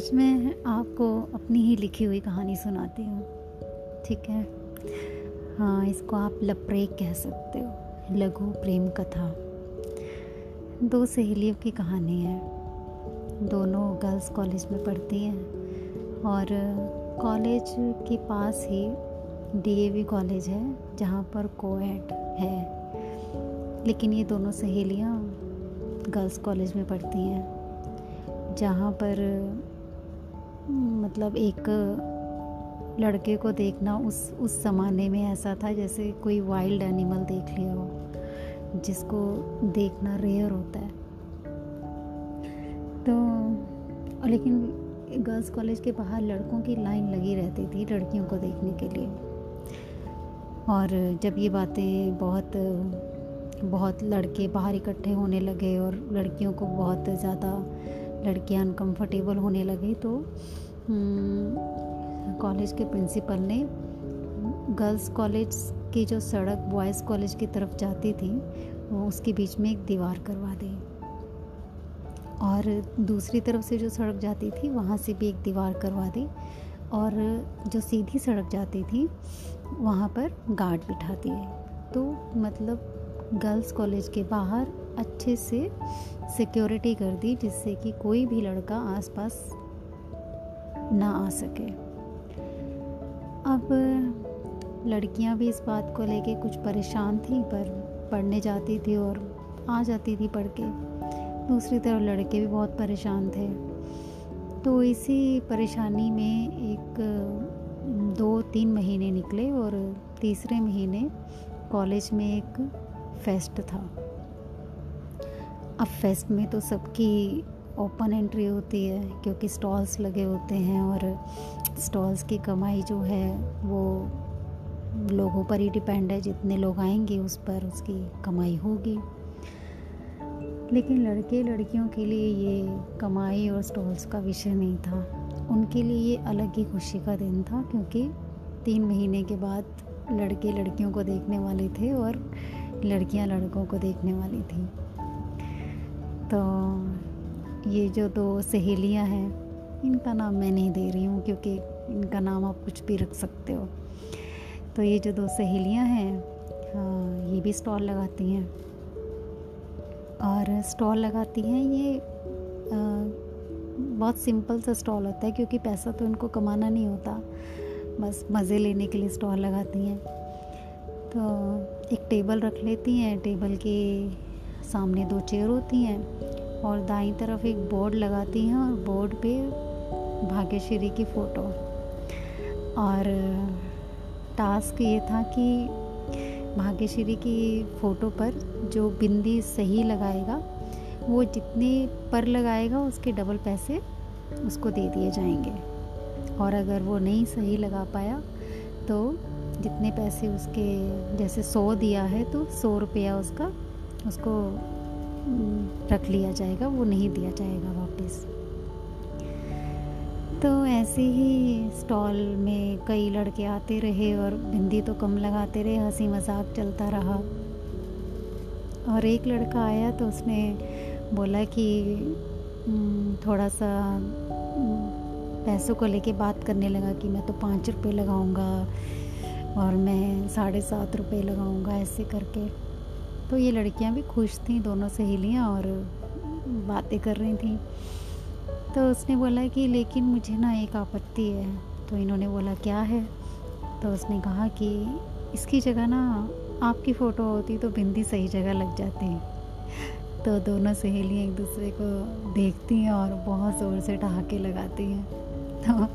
आज मैं आपको अपनी ही लिखी हुई कहानी सुनाती हूँ। ठीक है? हाँ इसको आप लपरेक कह सकते हो। लघु प्रेम कथा। दो सहेलियों की कहानी है। दोनों गर्ल्स कॉलेज में पढ़ती हैं और कॉलेज के पास ही डीएवी कॉलेज है, जहाँ पर कोएड है। लेकिन ये दोनों सहेलियाँ गर्ल्स कॉलेज में पढ़ती हैं, जहाँ पर मतलब एक लड़के को देखना उस उस ज़माने में ऐसा था जैसे कोई वाइल्ड एनिमल देख लिया हो, जिसको देखना रेयर होता है। तो लेकिन गर्ल्स कॉलेज के बाहर लड़कों की लाइन लगी रहती थी लड़कियों को देखने के लिए। और जब ये बातें बहुत बहुत लड़के बाहर इकट्ठे होने लगे और लड़कियों को बहुत ज़्यादा लड़कियाँ अनकंफर्टेबल होने लगी तो कॉलेज के प्रिंसिपल ने गर्ल्स कॉलेज की जो सड़क बॉयज़ कॉलेज की तरफ़ जाती थी, वो उसके बीच में एक दीवार करवा दी। और दूसरी तरफ़ से जो सड़क जाती थी, वहाँ से भी एक दीवार करवा दी। और जो सीधी सड़क जाती थी, वहाँ पर गार्ड बिठा दिए। तो मतलब गर्ल्स कॉलेज के बाहर अच्छे से सिक्योरिटी कर दी जिससे कि कोई भी लड़का आसपास ना आ सके। अब लड़कियाँ भी इस बात को लेके कुछ परेशान थी, पर पढ़ने जाती थी और आ जाती थी पढ़ के। दूसरी तरफ़ लड़के भी बहुत परेशान थे। तो इसी परेशानी में एक, दो, तीन महीने निकले और तीसरे महीने कॉलेज में एक फेस्ट था। अब फेस्ट में तो सबकी ओपन एंट्री होती है, क्योंकि स्टॉल्स लगे होते हैं और स्टॉल्स की कमाई जो है, वो लोगों पर ही डिपेंड है। जितने लोग आएँगे, उस पर उसकी कमाई होगी। लेकिन लड़के लड़कियों के लिए ये कमाई और स्टॉल्स का विषय नहीं था। उनके लिए ये अलग ही खुशी का दिन था, क्योंकि तीन महीने के बाद लड़के लड़कियों को देखने वाले थे और लड़कियाँ लड़कों को देखने वाली थी। तो ये जो दो सहेलियाँ हैं, इनका नाम मैं नहीं दे रही हूँ क्योंकि इनका नाम आप कुछ भी रख सकते हो। तो ये जो दो सहेलियाँ हैं हाँ ये भी स्टॉल लगाती हैं। और स्टॉल लगाती हैं, ये बहुत सिंपल सा स्टॉल होता है क्योंकि पैसा तो इनको कमाना नहीं होता। बस मज़े लेने के लिए स्टॉल लगाती हैं। तो एक टेबल रख लेती हैं, टेबल के सामने दो चेयर होती हैं और दाई तरफ़ एक बोर्ड लगाती हैं और बोर्ड पे भाग्यश्री की फ़ोटो। और टास्क ये था कि भाग्यश्री की फ़ोटो पर जो बिंदी सही लगाएगा, वो जितने पर लगाएगा, उसके डबल पैसे उसको दे दिए जाएँगे। और अगर वो नहीं सही लगा पाया तो जितने पैसे उसके जैसे सौ दिया है तो सौ रुपया उसका, उसको रख लिया जाएगा, वो नहीं दिया जाएगा वापस। तो ऐसे ही स्टॉल में कई लड़के आते रहे और बिंदी तो कम लगाते रहे हँसी मज़ाक चलता रहा। और एक लड़का आया तो उसने बोला कि थोड़ा सा पैसों को लेके बात करने लगा कि मैं तो पाँच रुपये लगाऊँगा। और मैं साढ़े सात रुपये लगाऊँगा ऐसे करके। तो ये लड़कियाँ भी खुश थी, दोनों सहेलियाँ और बातें कर रही थी। तो उसने बोला कि लेकिन मुझे ना एक आपत्ति है। तो इन्होंने बोला, क्या है? तो उसने कहा कि इसकी जगह ना आपकी फ़ोटो होती तो बिंदी सही जगह लग जाती। तो दोनों सहेलियाँ एक दूसरे को देखती हैं और बहुत ज़ोर से ठहाके लगाती हैं। तो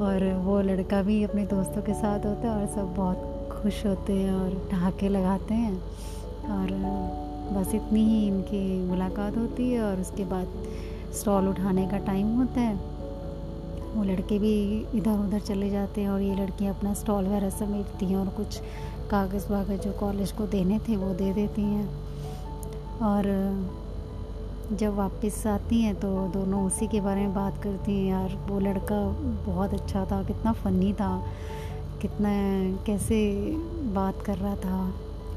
और वो लड़का भी अपने दोस्तों के साथ होता है और सब बहुत खुश होते हैं और ठहाके लगाते हैं। और बस इतनी ही इनकी मुलाकात होती है और उसके बाद स्टॉल उठाने का टाइम होता है। वो लड़के भी इधर उधर चले जाते हैं और ये लड़कियाँ अपना स्टॉल वगैरह समेटती हैं और कुछ कागज़ वागज़ जो कॉलेज को देने थे वो दे देती हैं। और जब वापस आती हैं तो दोनों उसी के बारे में बात करती हैं, यार, वो लड़का बहुत अच्छा था, कितना फ़नी था, कितना, कैसे बात कर रहा था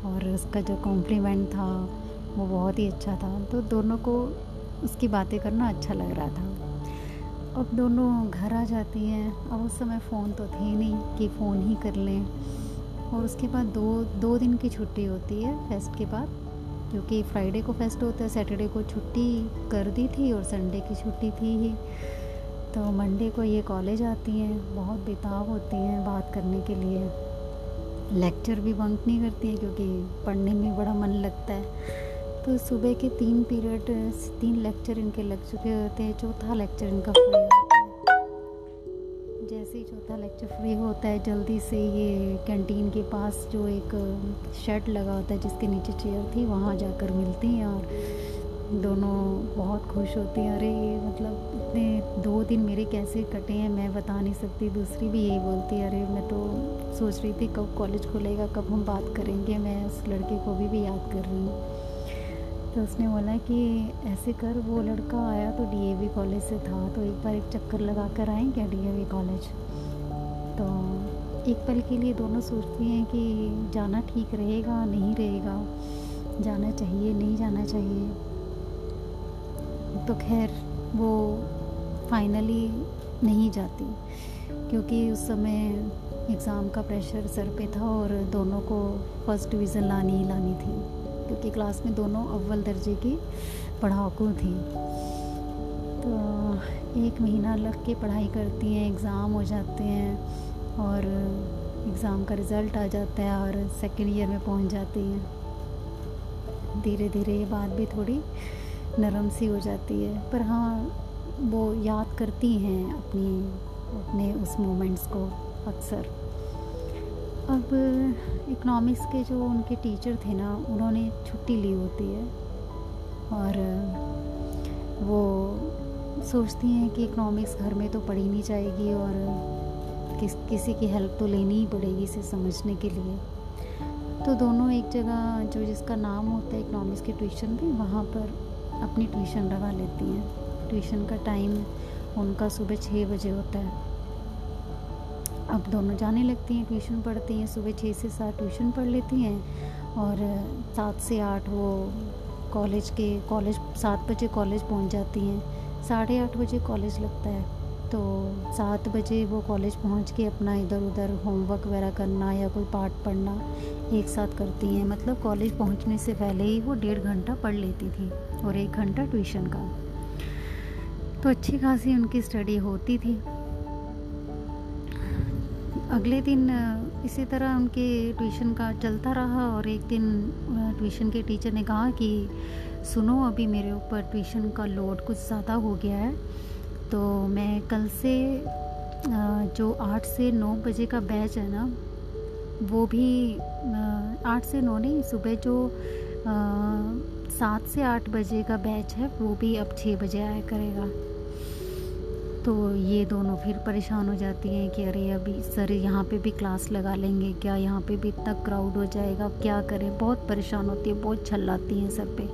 और उसका जो कॉम्प्लीमेंट था, वो बहुत ही अच्छा था। तो दोनों को उसकी बातें करना अच्छा लग रहा था। अब दोनों घर आ जाती हैं। अब उस समय फ़ोन तो थी नहीं कि फ़ोन ही कर लें। और उसके बाद दो दो दिन की छुट्टी होती है फेस्ट के बाद। क्योंकि फ्राइडे को फेस्ट होता है, सैटरडे को छुट्टी कर दी थी और संडे की छुट्टी थी ही। तो मंडे को ये कॉलेज आती हैं, बहुत बेताब होती हैं बात करने के लिए। लेक्चर भी बंक नहीं करती हैं क्योंकि पढ़ने में बड़ा मन लगता है। तो सुबह के तीन पीरियड, तीन लेक्चर इनके लग चुके होते हैं, चौथा लेक्चर इनका फ्री जैसे ही चौथा लेक्चर फ्री होता है जल्दी से ये कैंटीन के पास जो एक शेड लगा होता है जिसके नीचे चेयर थी वहाँ जाकर मिलती हैं और दोनों बहुत खुश होती हैं। अरे ये मतलब इतने दो दिन मेरे कैसे कटे हैं मैं बता नहीं सकती। दूसरी भी यही बोलती है अरे मैं तो सोच रही थी कब कॉलेज खुलेगा कब हम बात करेंगे मैं उस लड़के को भी, भी याद कर रही हूँ। तो उसने बोला कि ऐसे कर, वो लड़का आया तो डीएवी कॉलेज से था तो एक बार एक चक्कर लगा कर आए क्या डीएवी कॉलेज तो एक पल के लिए दोनों सोचती हैं कि जाना ठीक रहेगा, नहीं रहेगा। जाना चाहिए, नहीं जाना चाहिए। तो खैर, वो फाइनली नहीं जाती, क्योंकि उस समय एग्ज़ाम का प्रेशर सर पे था और दोनों को फ़र्स्ट डिवीज़न लानी ही लानी थी। क्योंकि क्लास में दोनों अव्वल दर्जे की पढ़ाकू थी। तो एक महीना लग के पढ़ाई करती हैं एग्ज़ाम हो जाते हैं और एग्ज़ाम का रिज़ल्ट आ जाता है और सेकेंड ईयर में पहुँच जाती हैं। धीरे धीरे ये बात भी थोड़ी नरम सी हो जाती है। पर हाँ वो याद करती हैं अपनी, अपने उस मोमेंट्स को अक्सर। अब इकोनॉमिक्स के जो उनके टीचर थे ना, उन्होंने छुट्टी ली होती है। और वो सोचती हैं कि इकोनॉमिक्स घर में तो पढ़ी नहीं जाएगी और किस, किसी की हेल्प तो लेनी ही पड़ेगी इसे समझने के लिए। तो दोनों एक जगह जो जिसका नाम होता है इकोनॉमिक्स के ट्यूशन पे, वहाँ पर अपनी ट्यूशन लगा लेती हैं। ट्यूशन का टाइम उनका सुबह छः बजे होता है। अब दोनों जाने लगती हैं, ट्यूशन पढ़ती हैं, सुबह छः से सात ट्यूशन पढ़ लेती हैं और सात से आठ वो कॉलेज के, कॉलेज, सात बजे कॉलेज पहुँच जाती हैं। साढ़े आठ बजे कॉलेज लगता है तो सात बजे वो कॉलेज पहुँच के अपना इधर उधर होमवर्क वगैरह करना या कोई पाठ पढ़ना एक साथ करती हैं। मतलब कॉलेज पहुँचने से पहले ही वो डेढ़ घंटा पढ़ लेती थी और एक घंटा ट्यूशन का। तो अच्छी खासी उनकी स्टडी होती थी। अगले दिन इसी तरह उनके ट्यूशन का चलता रहा और एक दिन ट्यूशन के टीचर ने कहा कि, सुनो, अभी मेरे ऊपर ट्यूशन का लोड कुछ ज़्यादा हो गया है। तो मैं कल से जो आठ से नौ बजे का बैच है ना, वो भी आठ से नौ नहीं, सुबह जो सात से आठ बजे का बैच है, वो भी अब छः बजे आया करेगा। तो ये दोनों फिर परेशान हो जाती हैं कि अरे अभी सर यहाँ पे भी क्लास लगा लेंगे क्या? यहाँ पे भी इतना क्राउड हो जाएगा, क्या करें? बहुत परेशान होती है, बहुत छल्लाती हैं सर पे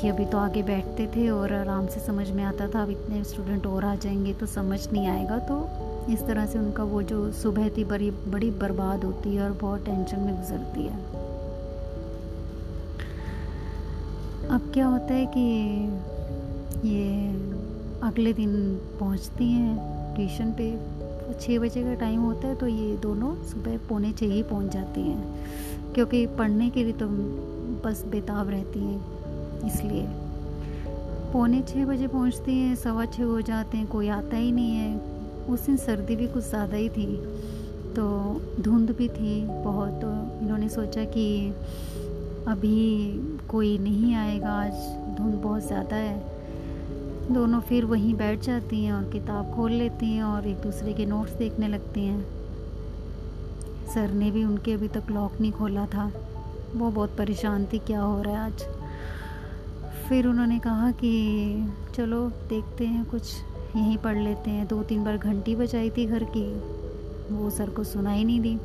कि अभी तो आगे बैठते थे और आराम से समझ में आता था, अब इतने स्टूडेंट और आ जाएँगे तो समझ नहीं आएगा। तो इस तरह से उनका वो जो सुबह थी बड़ी बड़ी बर्बाद होती है और बहुत टेंशन में गुजरती है। अब क्या होता है कि ये अगले दिन पहुँचती हैं ट्यूशन पे। छः बजे का टाइम होता है तो ये दोनों सुबह पौने छः ही पहुँच जाती हैं। क्योंकि पढ़ने के लिए तो बस बेताब रहती हैं, इसलिए। पौने छः बजे पहुँचती हैं, सवा छः हो जाते हैं, कोई आता ही नहीं है। उस दिन सर्दी भी कुछ ज़्यादा ही थी तो धुंध भी थी बहुत। तो इन्होंने सोचा कि अभी कोई नहीं आएगा, आज धुंध बहुत ज़्यादा है। दोनों फिर वहीं बैठ जाती हैं और किताब खोल लेती हैं और एक दूसरे के नोट्स देखने लगती हैं। सर ने भी उनके अभी तक लॉक नहीं खोला था। वो बहुत परेशान थी, क्या हो रहा है आज? फिर उन्होंने कहा कि, चलो, देखते हैं कुछ। यहीं पढ़ लेते हैं। दो तीन बार घंटी बजाई थी घर की। वो सर को सुनाई नहीं दी।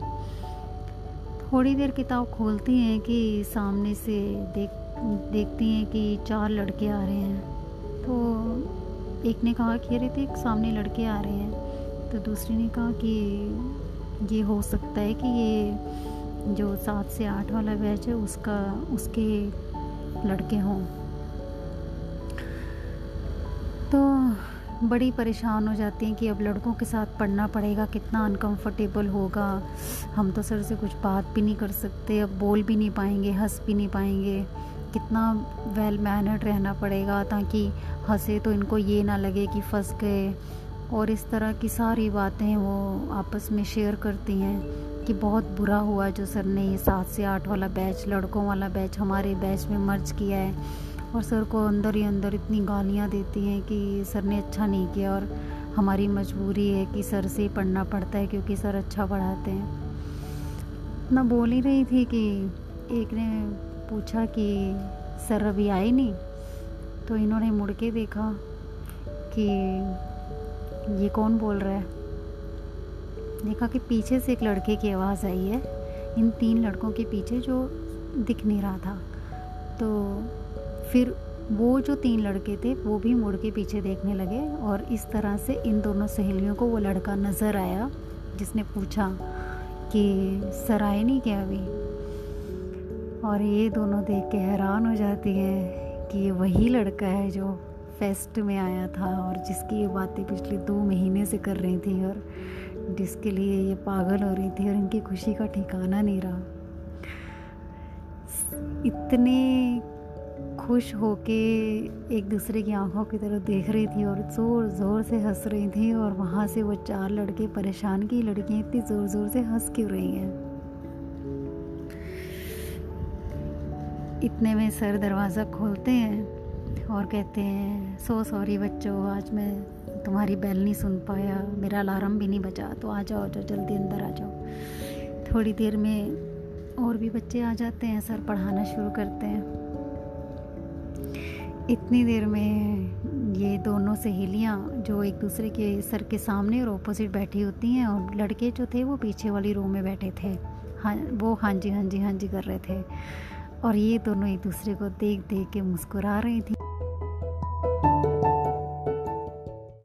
थोड़ी देर किताब खोलती हैं कि सामने से देख, देखती हैं कि चार लड़के आ रहे हैं। तो एक ने कहा कि अरे देख सामने लड़के आ रहे हैं। तो दूसरी ने कहा कि ये हो सकता है कि ये जो सात से आठ वाला बैच है, उसका, उसके लड़के हों। तो बड़ी परेशान हो जाती हैं कि अब लड़कों के साथ पढ़ना पड़ेगा, कितना अनकंफर्टेबल होगा। हम तो सर से कुछ बात भी नहीं कर सकते, अब बोल भी नहीं पाएँगे, हंस भी नहीं पाएँगे। कितना वेल मैनर्ड रहना पड़ेगा ताकि हंसे तो इनको ये ना लगे कि फंस गए। और इस तरह की सारी बातें वो आपस में शेयर करती हैं कि बहुत बुरा हुआ जो सर ने ये सात से आठ वाला बैच लड़कों वाला बैच हमारे बैच में मर्ज किया है। और सर को अंदर ही अंदर इतनी गालियाँ देती हैं कि सर ने अच्छा नहीं किया और हमारी मजबूरी है कि सर से पढ़ना पड़ता है क्योंकि सर अच्छा पढ़ाते हैं। मैं बोल ही रही थी कि एक ने पूछा कि, सर, अभी आए नहीं? तो इन्होंने मुड़ के देखा कि, ये कौन बोल रहा है? देखा कि पीछे से एक लड़के की आवाज़ आई है, इन तीन लड़कों के पीछे जो दिख नहीं रहा था। तो फिर वो जो तीन लड़के थे, वो भी मुड़ के पीछे देखने लगे और इस तरह से इन दोनों सहेलियों को वो लड़का नज़र आया, जिसने पूछा कि, सर, आए नहीं क्या अभी? और ये दोनों देख के हैरान हो जाती हैं कि ये वही लड़का है जो फेस्ट में आया था और जिसकी ये बातें पिछले दो महीने से कर रही थी और जिसके लिए ये पागल हो रही थी और इनकी खुशी का ठिकाना नहीं रहा। इतने खुश होके एक दूसरे की आँखों की तरफ़ देख रही थी और ज़ोर ज़ोर से हंस रही थी और वहाँ से वो चार लड़के परेशान की लड़कियाँ इतनी ज़ोर ज़ोर से हंस क्यों रही हैं? इतने में सर दरवाज़ा खोलते हैं और कहते हैं, सो सॉरी बच्चों, आज मैं तुम्हारी बैल नहीं सुन पाया, मेरा अलार्म भी नहीं बचा तो आ जाओ जो जल्दी अंदर आ जाओ। थोड़ी देर में और भी बच्चे आ जाते हैं, सर पढ़ाना शुरू करते हैं। इतनी देर में ये दोनों सहेलियाँ जो एक दूसरे के सर के सामने और ऑपोजिट बैठी होती हैं, और लड़के जो थे वो पीछे वाली रूम में बैठे थे। हाँ वो हाँ जी हाँ जी हाँ जी कर रहे थे। और ये दोनों एक दूसरे को देख देख के मुस्कुरा रही थी।